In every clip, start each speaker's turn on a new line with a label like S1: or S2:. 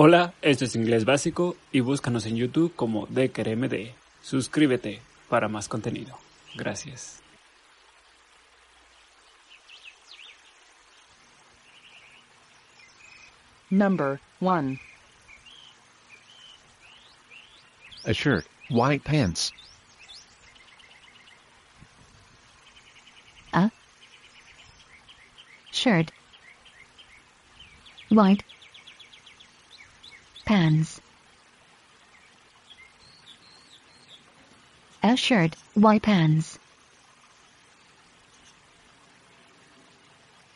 S1: Hola, esto es Inglés Básico y búscanos en YouTube como DKRMD. Suscríbete para más contenido. Gracias.
S2: Number 1.
S3: A shirt, white pants.
S4: A shirt, white pants. A shirt, white pants.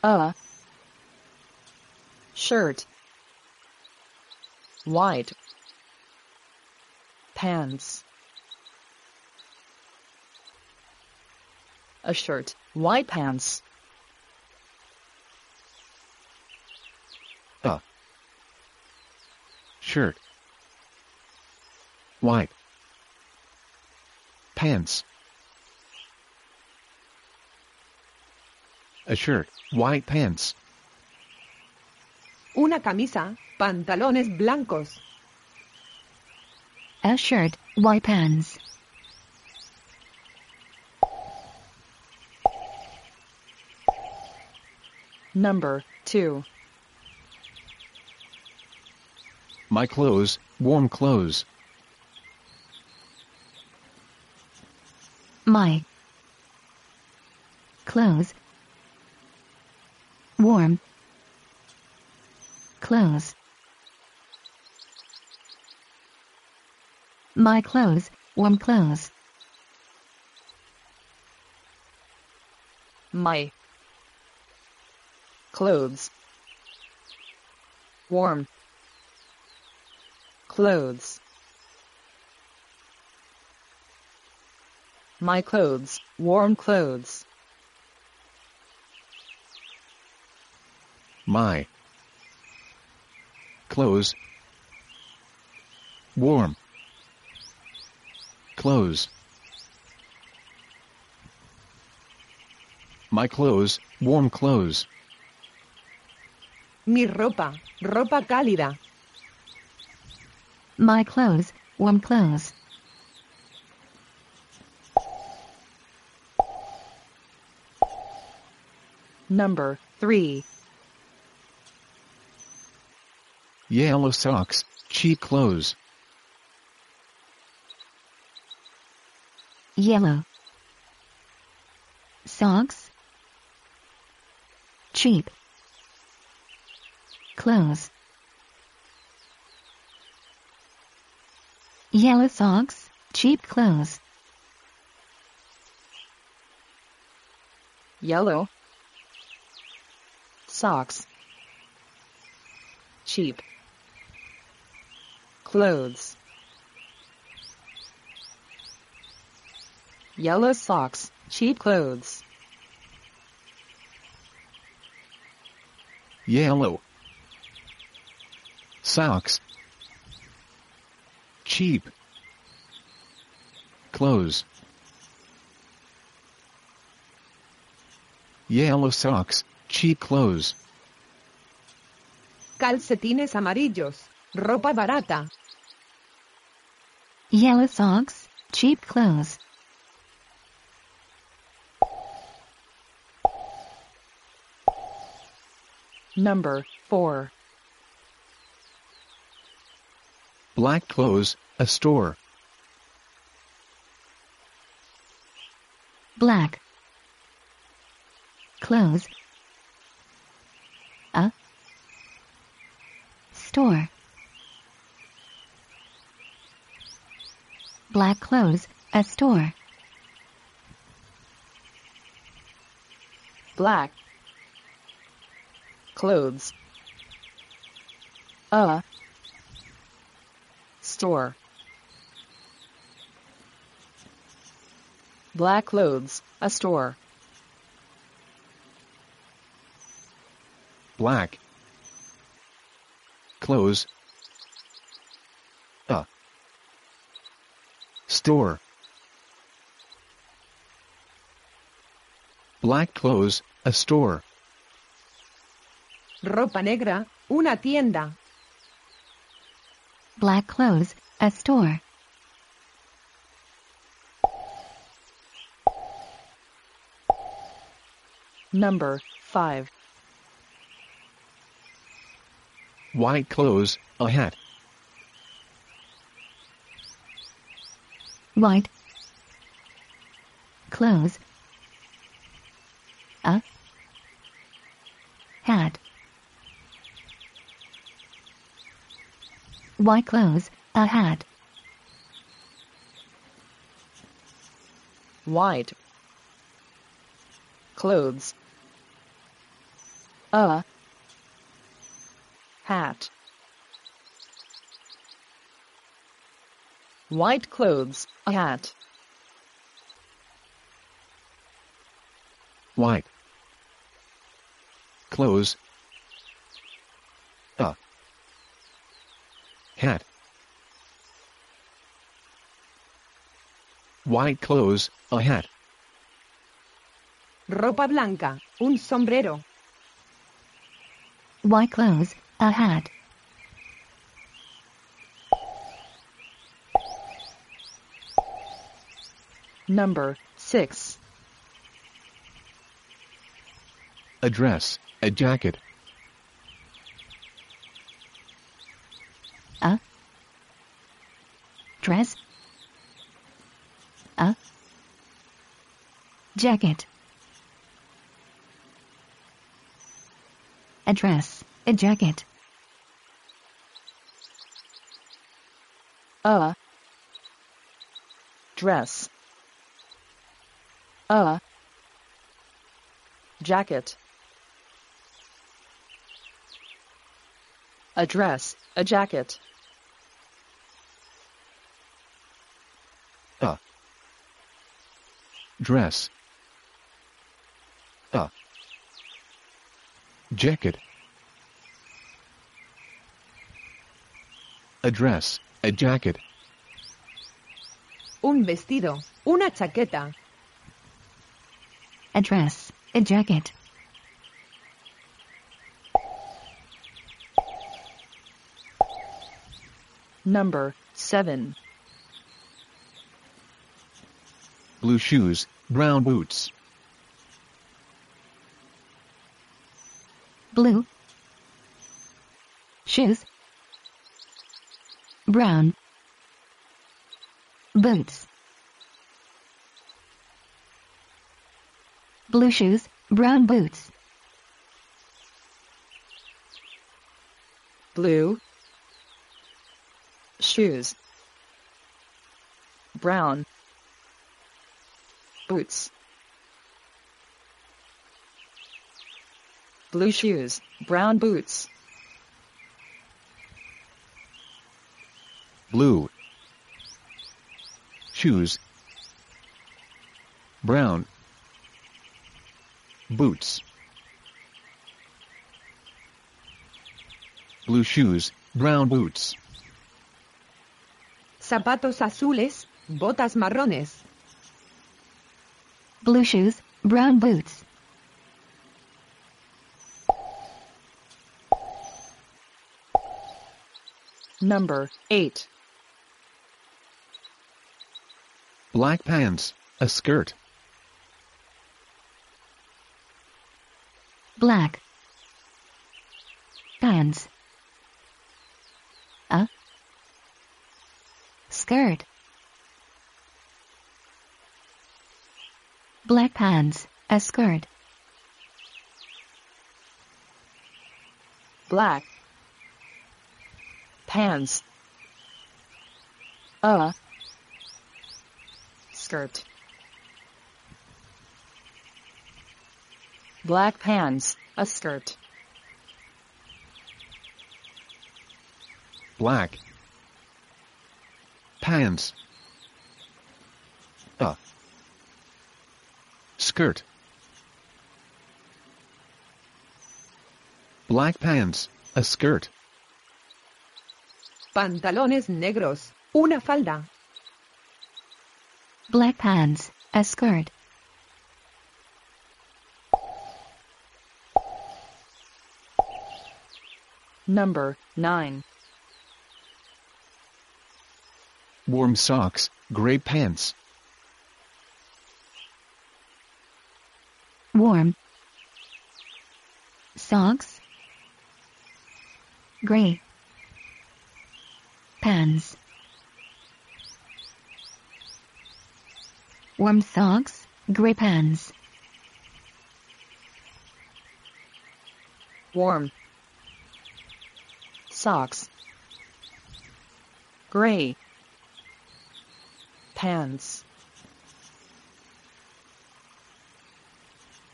S2: A shirt, white pants. A shirt, white pants.
S3: Shirt, white pants. A shirt, white pants.
S5: Una camisa, pantalones blancos.
S4: A shirt, white pants.
S2: Number 2.
S3: My clothes, warm clothes.
S4: My clothes warm clothes my clothes warm clothes
S2: My clothes. Warm clothes. My clothes. Warm clothes.
S3: My clothes, warm clothes. My clothes, warm clothes.
S5: Mi ropa, ropa cálida.
S4: My clothes warm clothes.
S2: Number 3.
S3: Yellow socks, cheap clothes.
S4: yellow. Socks. Cheap. Clothes yellow socks cheap clothes
S2: Yellow. Socks. Cheap. Clothes. Yellow socks. Cheap clothes.
S3: Yellow socks, cheap clothes. Yellow socks, cheap clothes.
S5: Calcetines amarillos, ropa barata.
S4: yellow socks cheap clothes
S2: Number 4.
S3: Black clothes, a store.
S4: black clothes a store black clothes a store
S2: Black. Clothes. A. Store. Black clothes. A store.
S3: Black clothes, a store. Black clothes, a store.
S5: Ropa negra, una tienda.
S4: Black clothes, a store.
S2: Number 5.
S3: White clothes, a hat.
S4: White. Clothes. A. Hat. White clothes, a hat.
S2: White. Clothes. A. Hat. White clothes, a hat.
S3: White. Clothes. A. Hat. White clothes, a hat.
S5: Ropa blanca, un sombrero.
S4: White clothes, a hat.
S2: Number 6.
S3: A dress, a jacket.
S4: A. Dress. A. Jacket. A dress, a jacket.
S2: A. Dress. A. Jacket. A dress, a jacket.
S3: A. Dress. Jacket. A dress, a jacket.
S5: Un vestido, una chaqueta.
S4: A dress, a jacket.
S2: Number 7.
S3: Blue shoes, brown boots.
S4: Blue. Shoes. Brown. Boots. Blue shoes, brown boots.
S2: Blue. Shoes. Brown. Boots. Blue shoes, brown boots.
S3: Blue. Shoes. Brown. Boots. Blue shoes, brown boots.
S5: Zapatos azules, botas marrones.
S4: Blue shoes, brown boots.
S2: Number 8.
S3: Black pants, a skirt.
S4: Black. Pants. A. Skirt. Black pants, a skirt.
S2: Black. Pants. A. Skirt. Black pants, a skirt.
S3: Black. Pants. A. Skirt. Black pants, a skirt.
S5: Pantalones negros, una falda.
S4: Black pants, a skirt.
S2: Number 9.
S3: warm socks, gray pants,
S4: warm. Socks. Gray pants warm socks gray pants
S5: warm. Socks. Gray. Pants.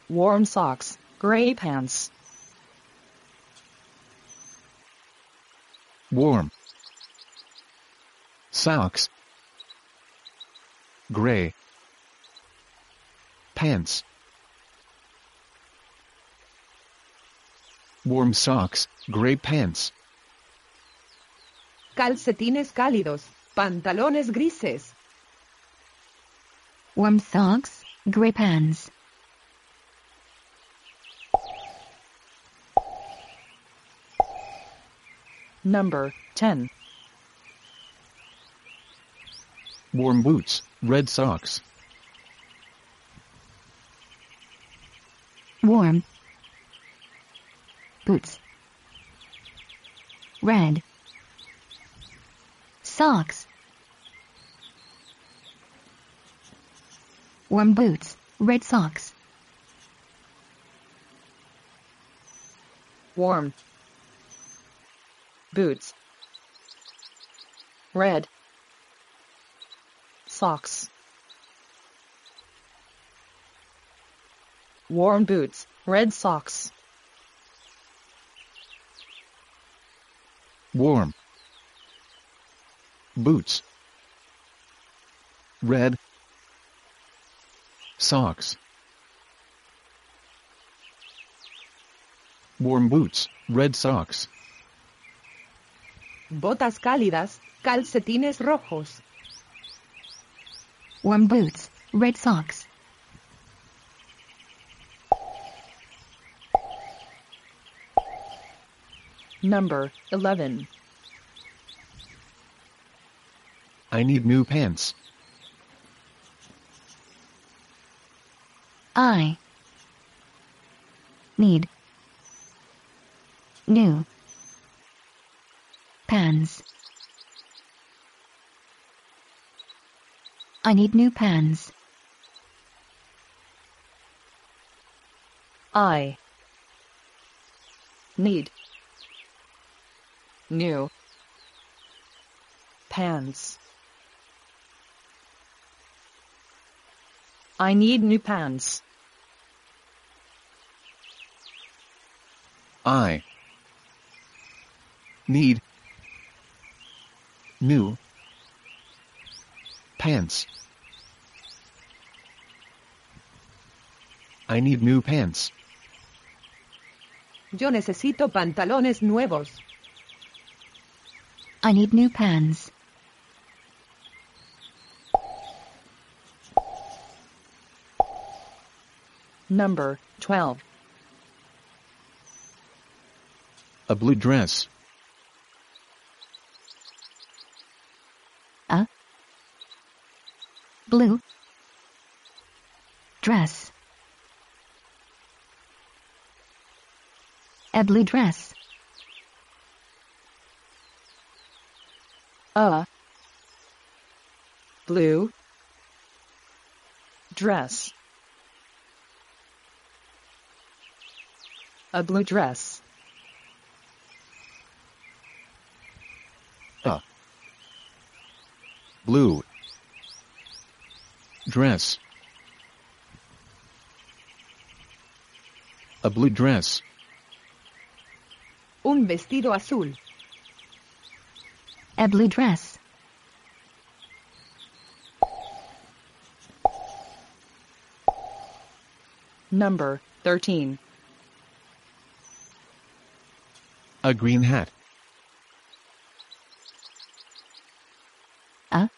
S5: Warm socks gray pants.
S3: Warm socks, gray. Pants, warm socks, gray pants,
S5: calcetines cálidos. Pantalones grises.
S4: Warm socks. Gray pants.
S2: Number 10.
S3: Warm boots, red socks,
S4: warm. Boots. Red. Socks. Warm boots red socks.
S5: Warm. Boots. Red socks. Warm boots. Red socks.
S3: Warm. Boots, red. Socks, warm boots, red socks,
S5: botas cálidas. Calcetines rojos
S4: warm boots red socks
S2: Number 11.
S3: I need new pants,
S4: I need new pants. I need new pants.
S2: I need new pants. I need new pants.
S3: I need new pants. I need new pants.
S5: yo necesito pantalones nuevos
S4: I need new pants.
S2: Number 12.
S3: A blue dress,
S4: A blue dress. A blue dress.
S2: A blue dress. A blue dress.
S3: a blue dress, a blue dress,
S5: un vestido azul
S4: A blue dress.
S2: Number 13.
S3: a green hat,
S4: A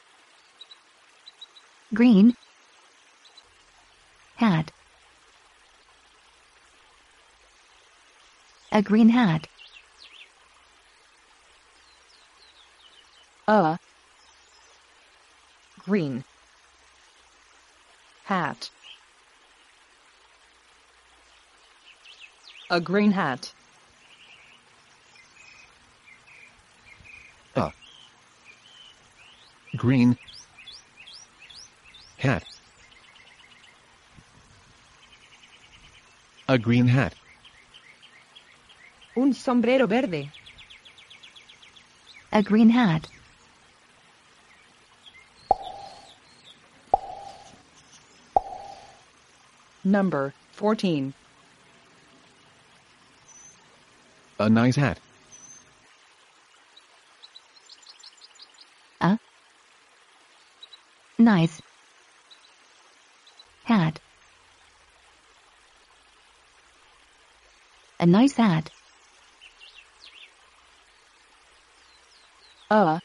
S4: green hat. A green hat.
S2: A green. Hat. A green hat.
S3: A. Green. Hat. A green hat.
S5: Un sombrero verde.
S4: A green hat.
S2: Number 14.
S3: A nice hat.
S4: A. Nice. Hat. A nice hat.
S2: A.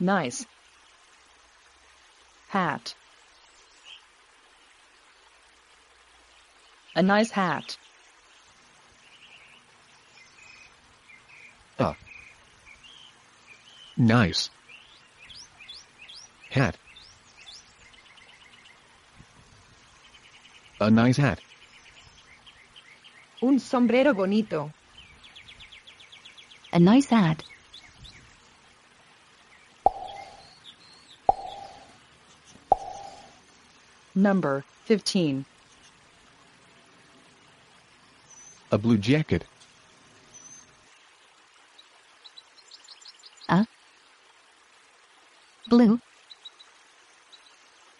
S2: Nice. Hat. A nice hat.
S3: A. Nice. Hat. A nice hat.
S5: Un sombrero bonito.
S4: A nice hat.
S2: Number 15.
S3: A blue jacket.
S4: A. Blue.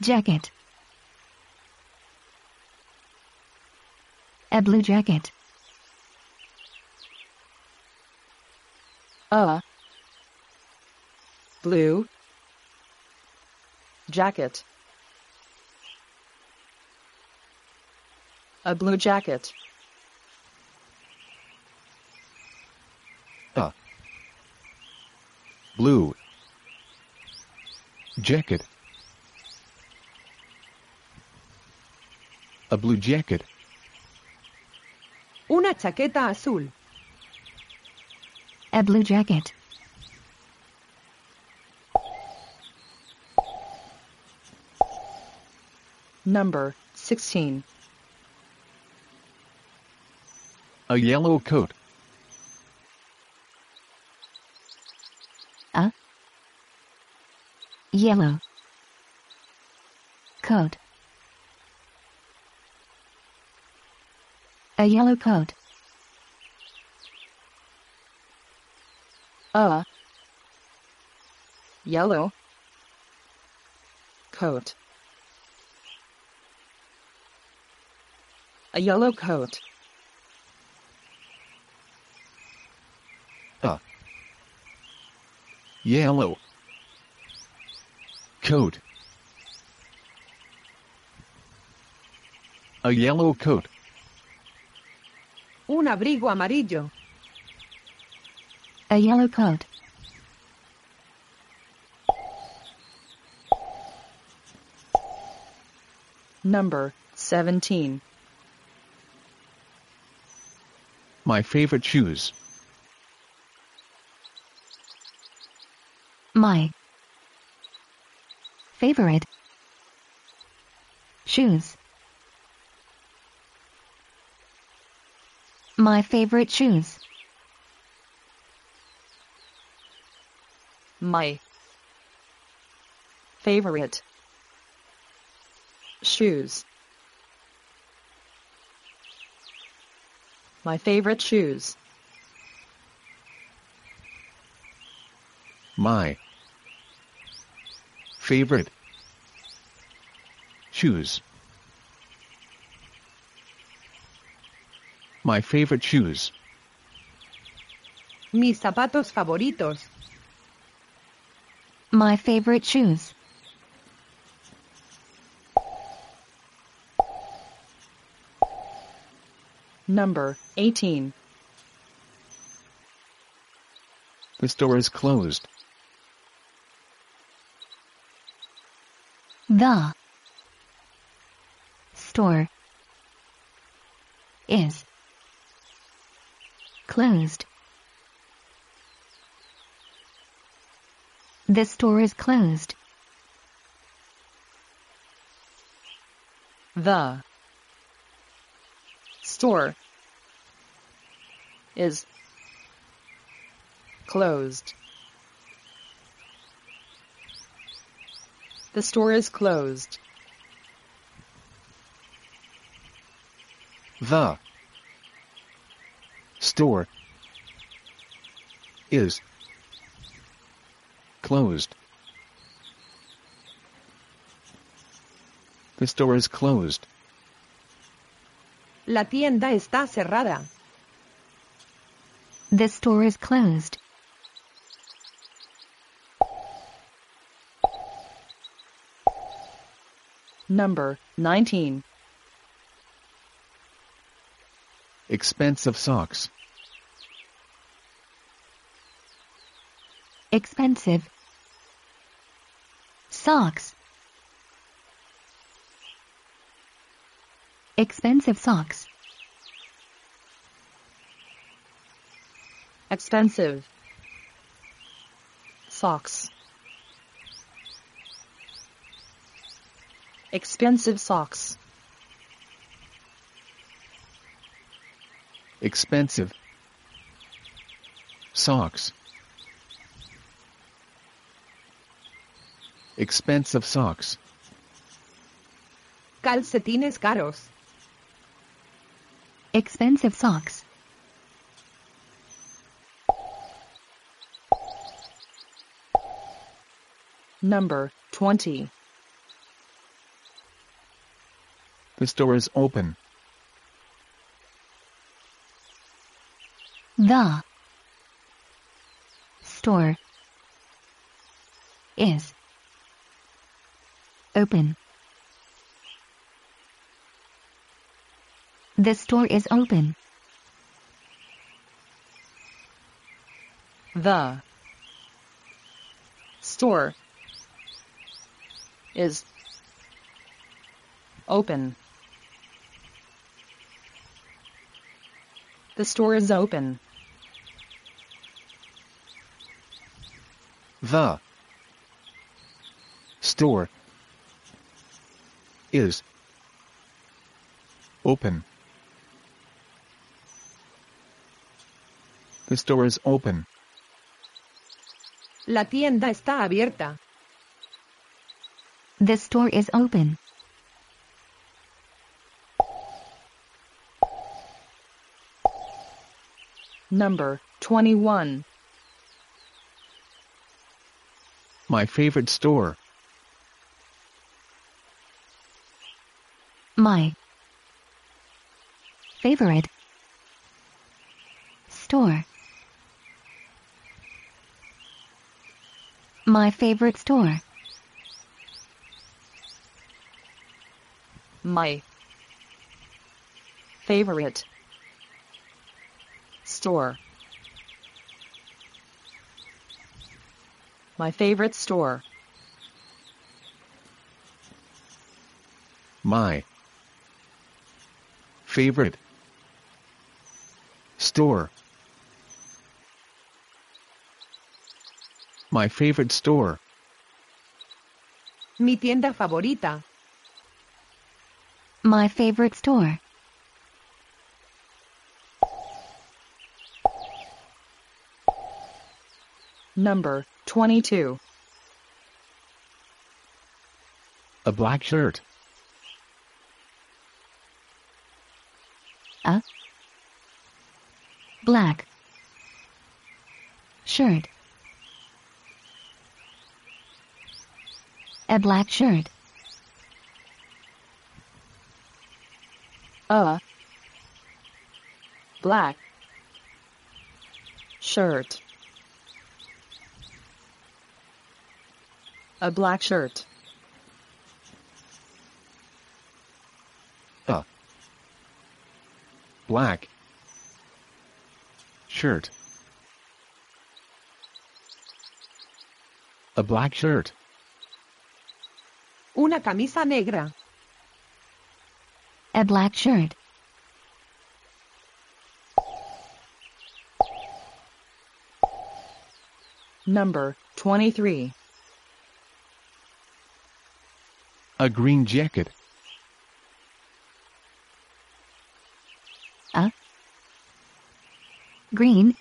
S4: Jacket. A blue jacket.
S2: A. Blue. Jacket. A blue jacket.
S3: Blue. Jacket. A blue jacket.
S5: Una chaqueta azul.
S4: A blue jacket.
S2: Number 16.
S3: A yellow coat.
S4: A. Yellow. Coat. A yellow coat.
S2: A. Yellow. Coat. A yellow coat.
S3: A. Yellow. Coat. A yellow coat.
S5: Un abrigo amarillo.
S4: A yellow coat.
S2: Number 17.
S3: My favorite shoes.
S4: My favorite shoes. My favorite shoes.
S2: My favorite shoes. My favorite shoes.
S3: My favorite shoes. My favorite shoes.
S5: Mis zapatos favoritos.
S4: My favorite shoes.
S2: Number 18.
S3: The store is closed.
S4: The store is closed. The store is closed.
S2: The store is closed. The store is closed.
S3: The store is closed. The store is closed.
S5: La tienda está cerrada.
S4: The store is closed.
S2: Number 19.
S3: Expensive socks.
S4: Expensive. Socks. Expensive socks.
S2: Expensive. Socks. Expensive socks.
S3: Expensive socks. Expensive socks.
S5: Calcetines caros.
S4: Expensive socks.
S2: Number 20.
S3: The store is open.
S4: The store is open. The store is open.
S2: The store is open. The store is open.
S3: The store is open. The store is open.
S5: La tienda está abierta.
S4: The store is open.
S2: Number 21.
S3: My favorite store.
S4: My favorite store. My favorite store.
S2: My favorite store. My favorite store.
S3: My favorite store. My favorite store.
S5: Mi tienda favorita.
S4: My favorite store.
S2: Number 22.
S3: A black shirt.
S4: A black shirt. A black shirt.
S2: A black shirt. A black shirt.
S3: A black shirt. A black shirt.
S5: Una camisa negra.
S4: A black shirt.
S2: Number 23.
S3: A green jacket.
S4: A. Green.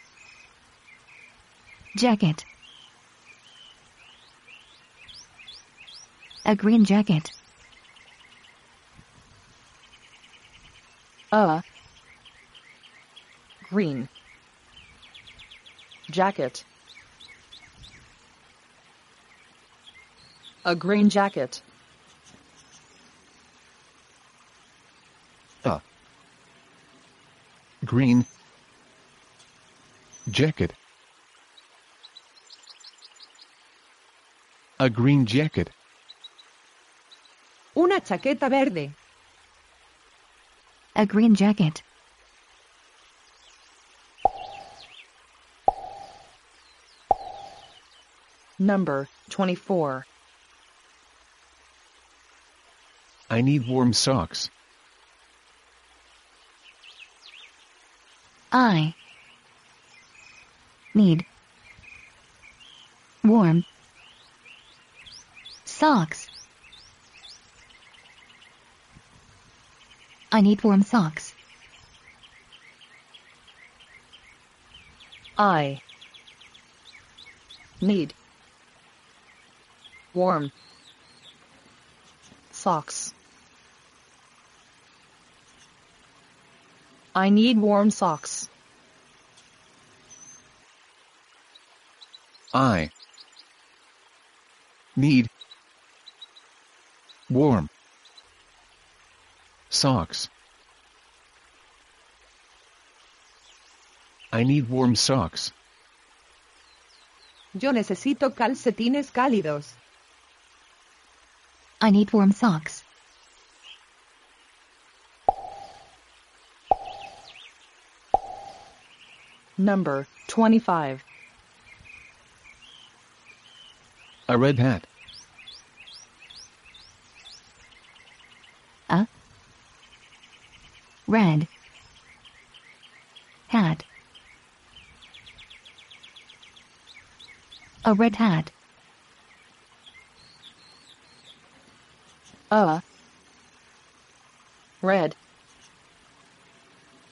S4: Jacket. A green jacket.
S2: A. Green. Jacket. A green jacket.
S3: Green. Jacket. A green jacket.
S5: Una chaqueta verde.
S4: A green jacket.
S2: Number 24.
S3: I need warm socks.
S4: I need warm socks. I need warm socks.
S2: I need warm socks. I need warm socks.
S3: I need warm socks. I need warm socks.
S5: Yo necesito calcetines cálidos.
S4: I need warm socks.
S2: Number 25.
S3: A red hat.
S4: A red hat. A red hat.
S2: A red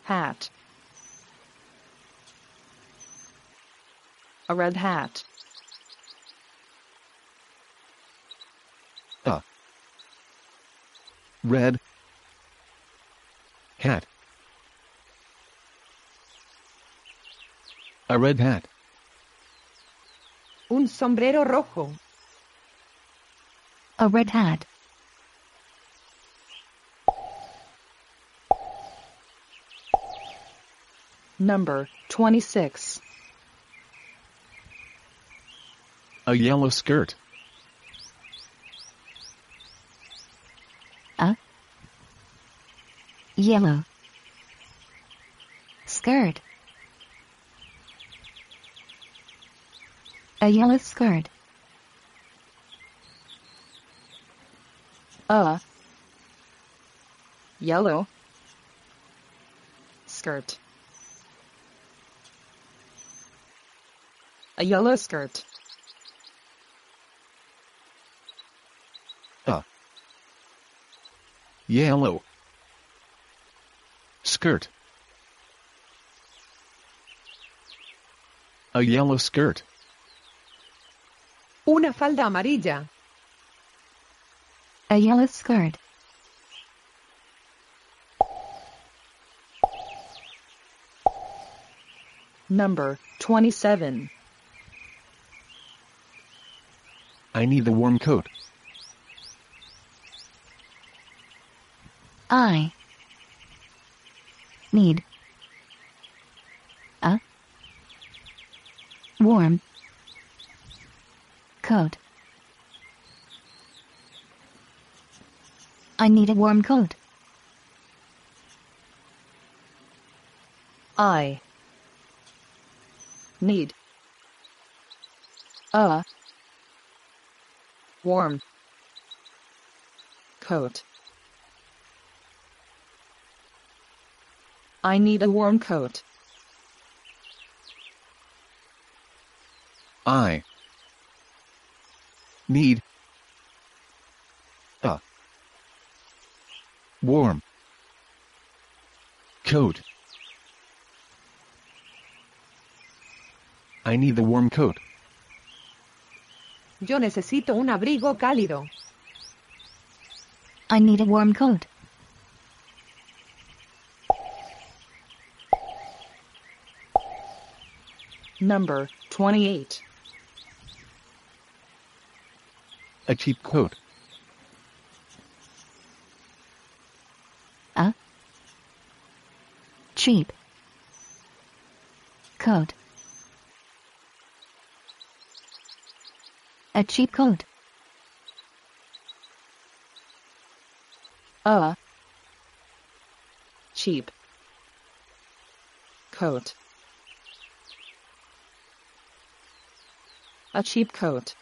S2: hat. A red hat.
S3: A red hat. A red hat.
S5: Un sombrero rojo.
S4: A red hat.
S2: Number 26.
S3: A yellow skirt.
S4: A yellow skirt. A yellow skirt.
S2: A yellow skirt. A yellow skirt.
S3: Yellow skirt. A yellow skirt.
S5: Una falda amarilla.
S4: A yellow skirt.
S2: Number 27.
S3: I need the warm coat.
S4: I need a warm coat. I need a warm coat.
S2: I need a warm coat. I need a warm coat.
S3: I need a warm coat. I need the warm coat.
S5: Yo necesito un abrigo cálido.
S4: I need a warm coat.
S2: Number 28.
S3: A cheap coat.
S4: A cheap coat. A cheap coat.
S2: A cheap coat. A cheap coat.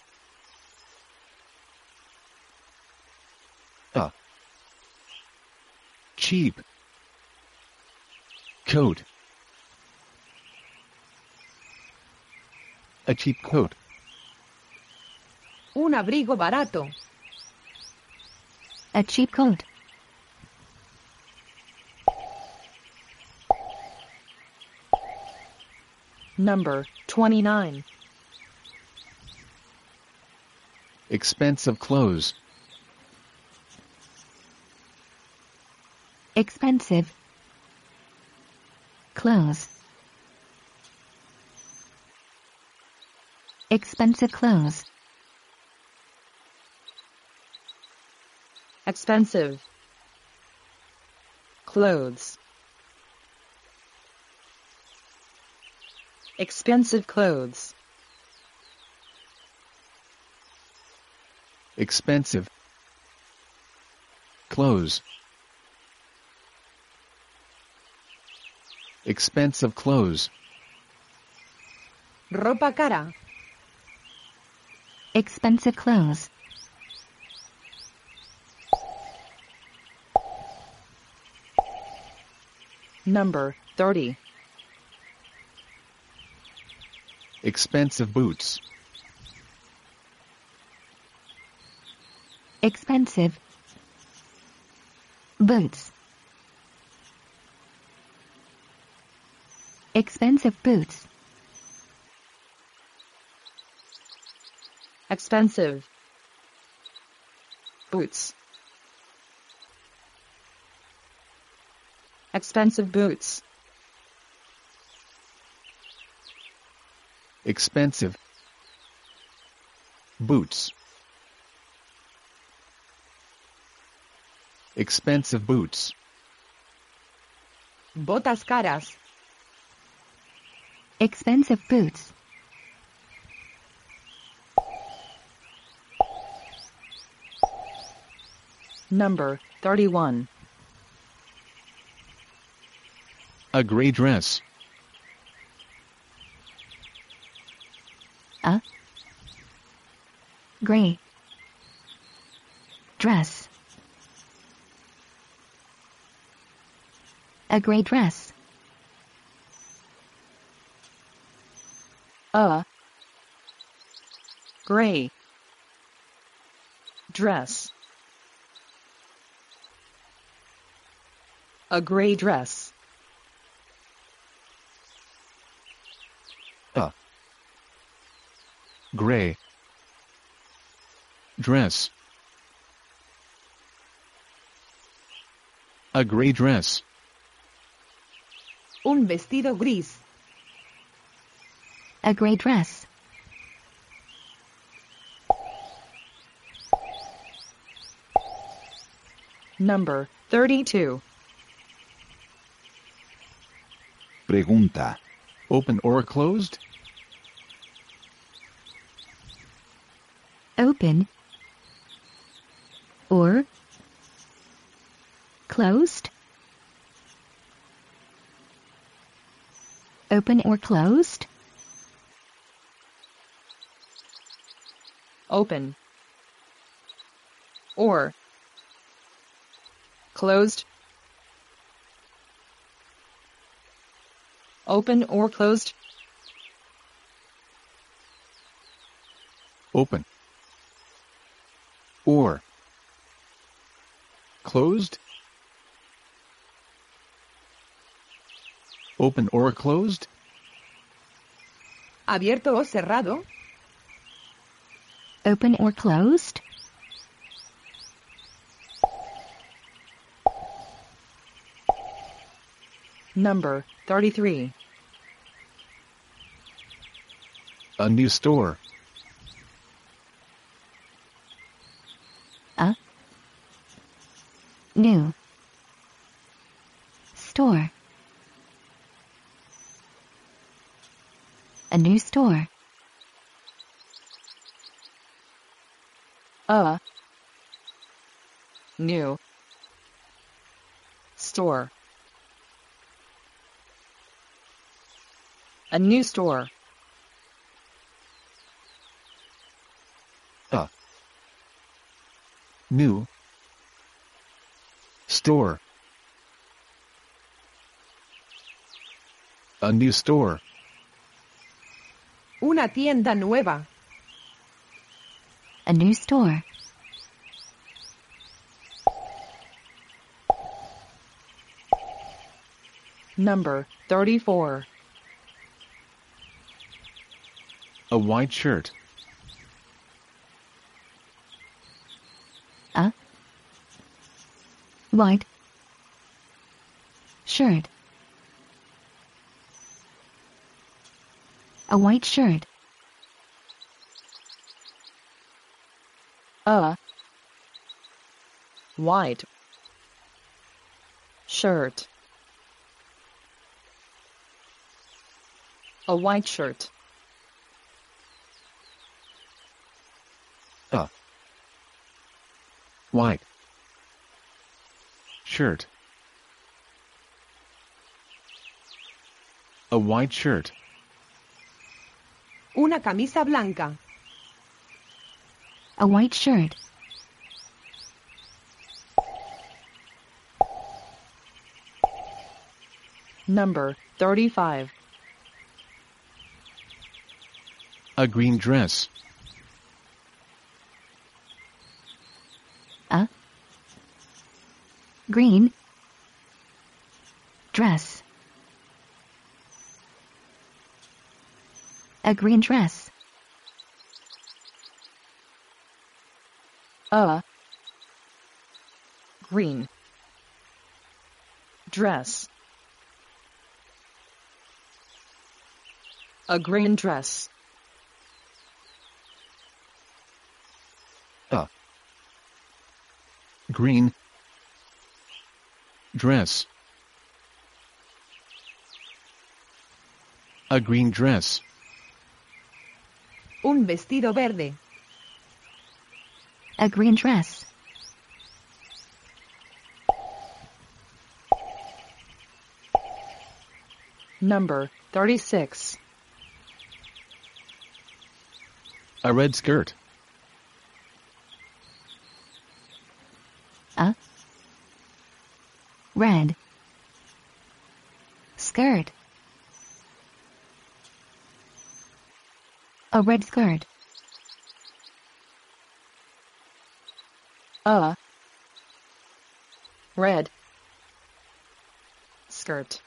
S3: A cheap coat. A cheap coat.
S5: Un abrigo barato.
S4: A cheap coat.
S2: Number 29.
S3: Expensive clothes.
S4: Expensive clothes. Expensive clothes.
S2: Expensive. Clothes. Expensive clothes.
S3: Expensive clothes. Expensive clothes.
S5: Ropa cara.
S4: Expensive clothes.
S2: Number 30.
S3: Expensive boots.
S4: Expensive boots. Expensive boots.
S2: Expensive. Boots. Expensive boots.
S3: Expensive boots. Expensive boots.
S5: Botas caras.
S4: Expensive boots.
S2: Number 31.
S3: A gray dress.
S4: A gray dress. A gray dress.
S2: A. Gray. Dress. A gray dress.
S3: A gray dress. A gray dress.
S5: Un vestido gris.
S4: A gray dress.
S2: Number 32.
S6: Pregunta.
S3: Open or closed?
S4: Open. Or. Closed. Open or closed.
S2: Open. Or. Closed. Open or closed.
S3: Open. Or. Closed? Open or closed?
S5: ¿Abierto o cerrado?
S4: Open or closed?
S2: Number 33.
S3: A new store.
S4: A new store. A new store.
S2: A new store. A new store.
S3: A new store. A new store.
S5: Una tienda nueva.
S4: A new store.
S2: Number 34.
S3: A white shirt.
S4: A white shirt. A white shirt.
S2: A white shirt. A white shirt.
S3: A white shirt. A white shirt.
S5: Una camisa blanca.
S4: A white shirt.
S2: Number 35.
S3: A green dress.
S4: A green dress. A green dress.
S2: A green dress. A green dress.
S3: A green dress. A green dress.
S5: Un vestido verde.
S4: A green dress.
S2: Number 36.
S3: A red skirt.
S4: A red skirt. A red skirt.
S2: A red skirt.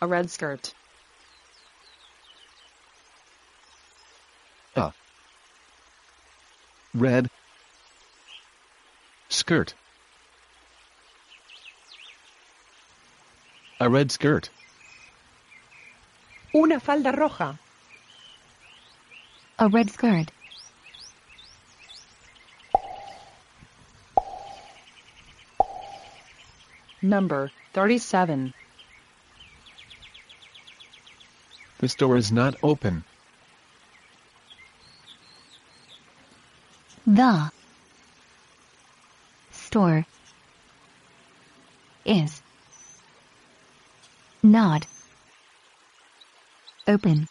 S2: A red skirt.
S3: A red skirt. A red skirt.
S5: Una falda roja.
S4: A red skirt.
S2: Number 37.
S3: The store is not open.
S4: The store is not open.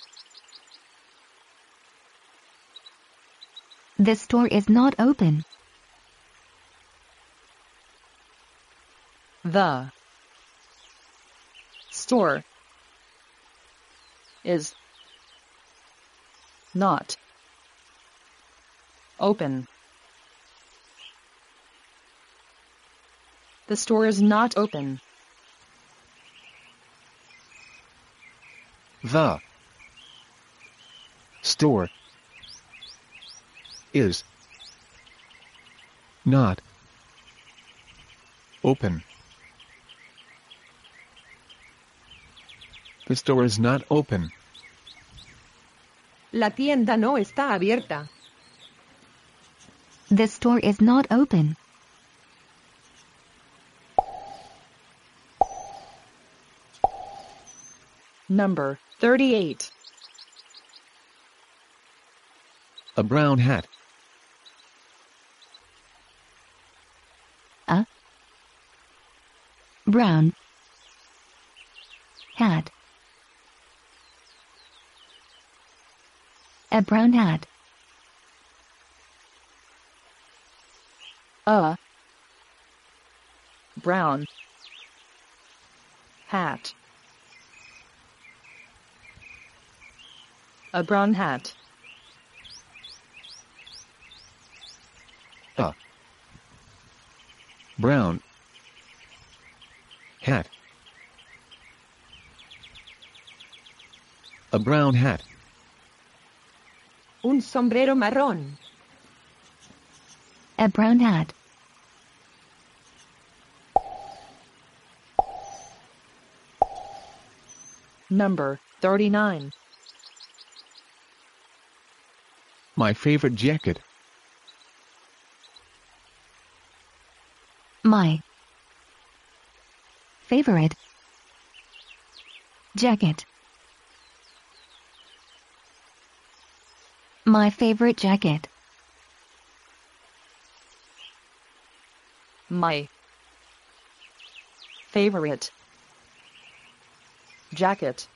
S4: The store is not open.
S2: The store is not open. The store is not open.
S3: The store is not open. The store is not open.
S5: La tienda no está abierta.
S4: The store is not open.
S2: Number 38.
S3: A brown hat.
S4: A brown hat. A brown hat.
S2: A brown hat. A brown hat.
S3: A brown hat. A brown hat.
S5: Un sombrero marrón.
S4: A brown hat.
S2: Number 39.
S3: My favorite jacket.
S4: My favorite jacket. My favorite jacket.
S2: My favorite jacket.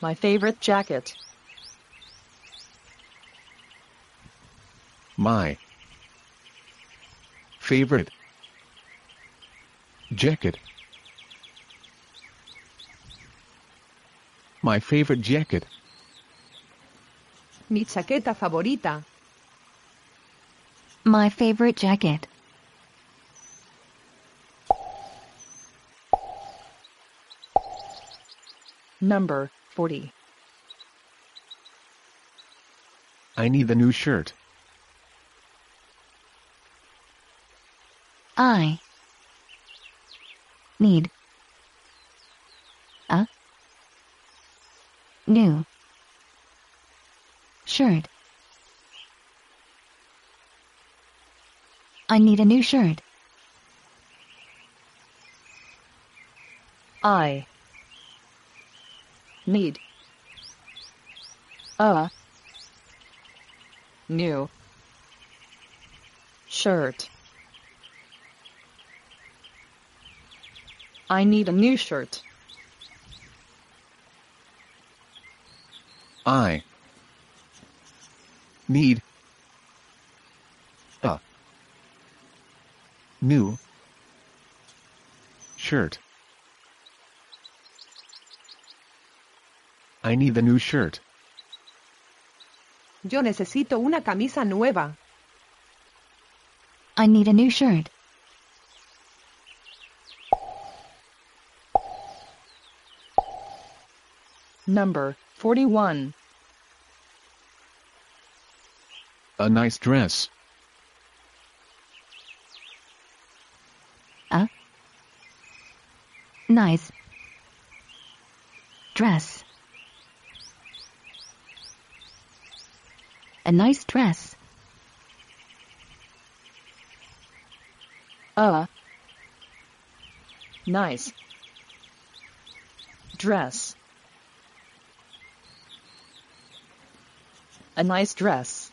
S2: My favorite jacket.
S3: My favorite jacket. My favorite jacket.
S5: Mi chaqueta favorita.
S4: My favorite jacket.
S2: Number 40.
S3: I need the new shirt.
S4: I need a new shirt. I need a new shirt.
S2: I need a new shirt. I need a new shirt.
S3: I need a new shirt. I need the new shirt.
S5: Yo necesito una camisa nueva.
S4: I need a new shirt.
S2: Number 41.
S3: A nice dress.
S4: A nice dress. A nice dress.
S2: A nice dress. A nice dress.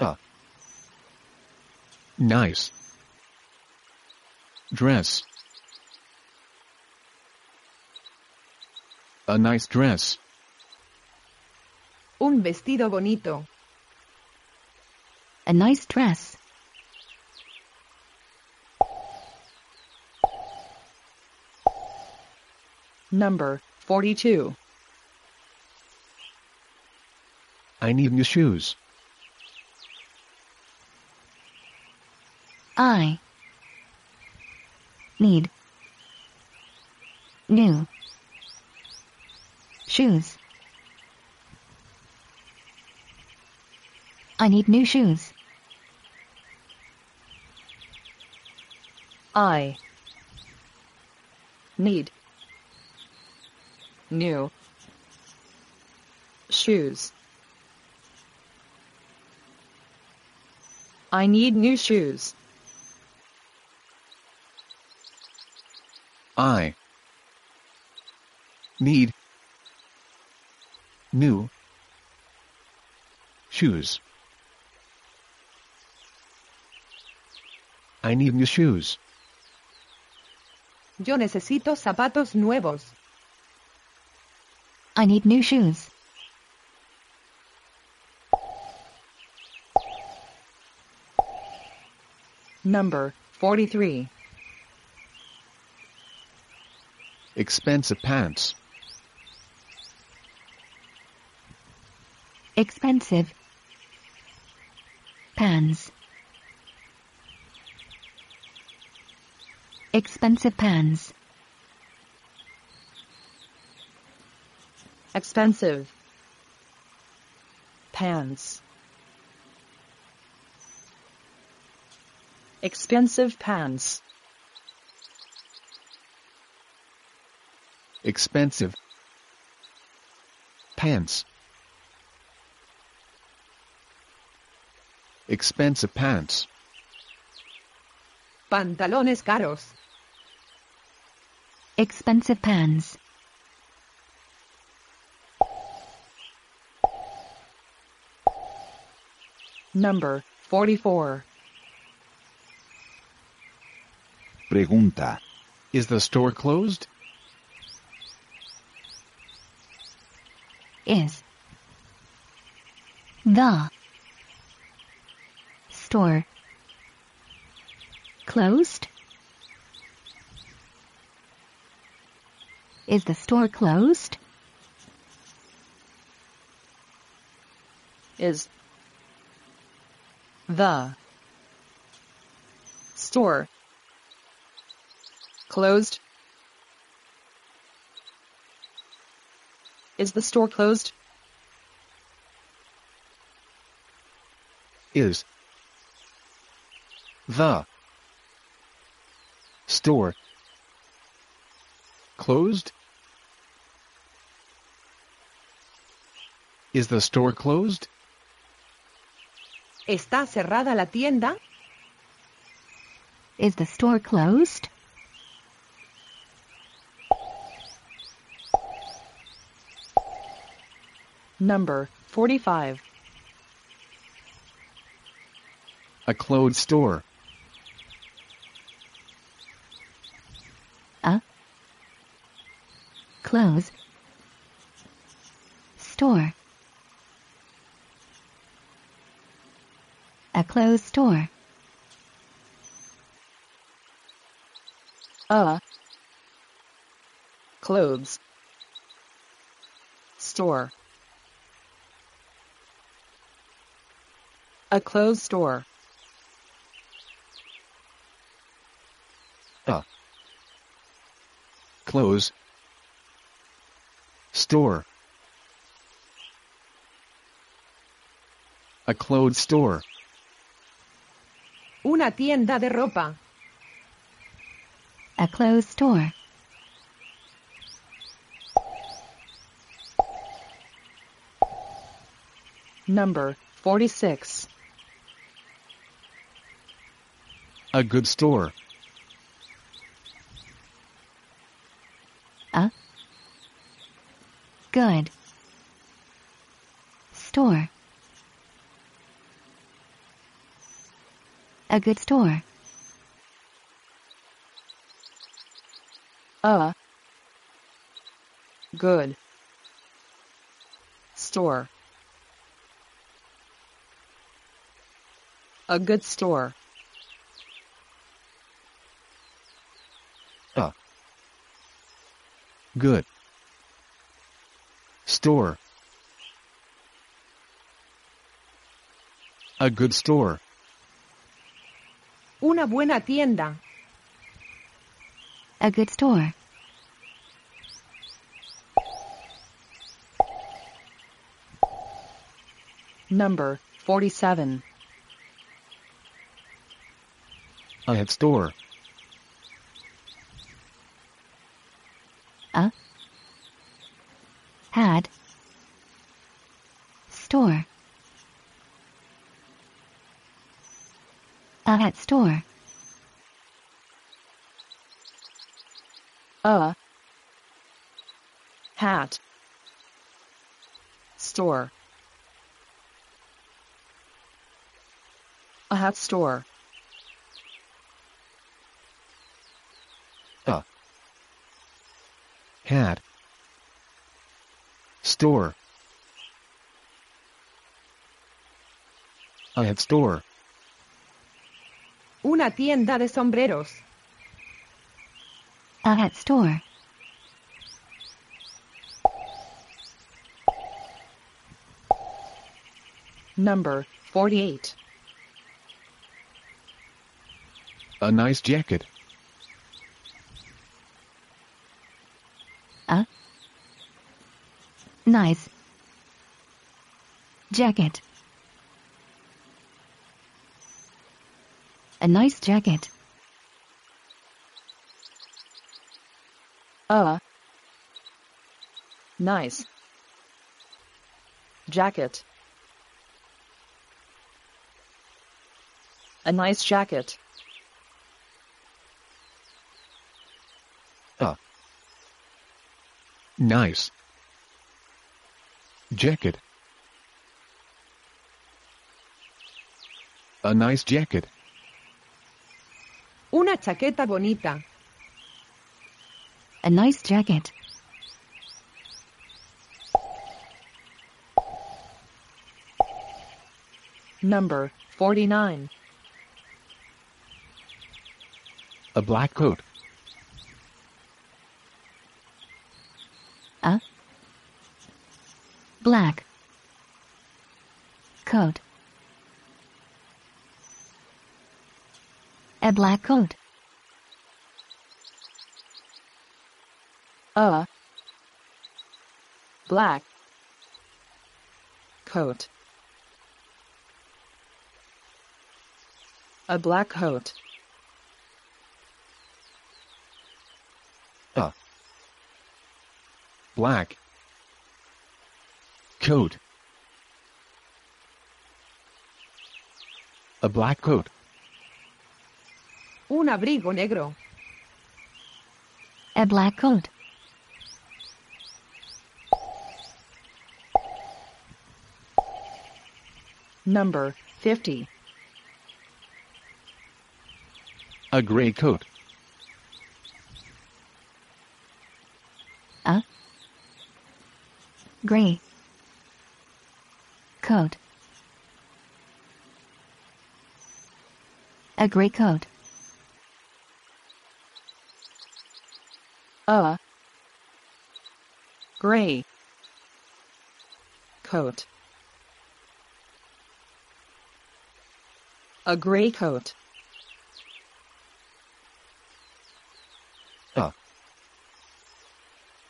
S3: A nice dress. A nice dress.
S5: Un vestido bonito.
S4: A nice dress.
S2: Number 42.
S3: I need new shoes.
S4: I Need. New. Shoes. I need new shoes.
S2: I need new shoes. I need new shoes.
S3: I need new shoes. I need new shoes.
S5: Yo necesito zapatos nuevos.
S4: I need new shoes.
S2: Number 43.
S3: Expensive pants.
S4: Expensive. Pans. Expensive pans.
S2: Expensive. Pants. Expensive pants.
S3: Expensive pants. Expensive pants.
S5: Pantalones caros.
S4: Expensive pans.
S2: Number 44.
S6: Pregunta.
S3: Is the store closed?
S4: Is. The. Store. Closed? Is the store closed?
S2: Is the store closed? Is the store closed?
S3: Is the store closed? Is the store closed?
S5: ¿Está cerrada la tienda?
S4: Is the store closed?
S2: Number 45.
S3: A clothes store.
S4: A. Close. Store. A clothes store.
S2: A clothes store. A clothes store.
S3: A clothes store. A clothes store.
S5: Una tienda de ropa.
S4: A clothes store.
S2: Number 46.
S3: A good store.
S4: Good. Store. A good store.
S2: A good store. A good store.
S3: A good store. A good store.
S5: Una buena tienda.
S4: A good store.
S2: Number 47.
S3: A head store.
S4: A. Had. Store. A hat store.
S2: A. Hat. Store. A hat store.
S3: A. Hat. Store. A head store.
S5: Una tienda de sombreros.
S4: A hat store.
S2: Number 48.
S3: A nice jacket.
S4: Nice. Jacket. A nice jacket.
S2: A. Nice. Jacket. A nice jacket.
S3: A. Nice. Jacket. A nice jacket.
S5: Una chaqueta bonita.
S4: A nice jacket.
S2: Number 49.
S3: A black coat.
S4: A. Black. Coat. A black coat.
S2: A. Black. Coat. A black coat.
S3: A. Black. Coat. A black coat.
S5: Un abrigo negro.
S4: A black coat.
S2: Number 50.
S3: A gray coat.
S4: A. Gray. Coat. A gray coat.
S2: A. Gray. Coat. A gray coat.
S3: A.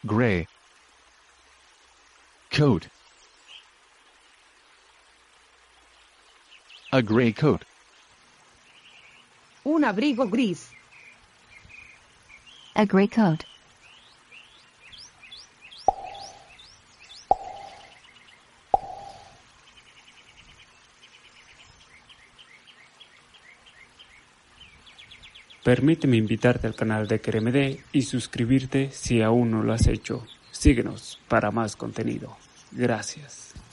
S3: Gray. Coat. A gray coat.
S5: Un abrigo gris.
S4: A gray coat.
S1: Permíteme invitarte al canal de KRMD y suscribirte si aún no lo has hecho. Síguenos para más contenido. Gracias.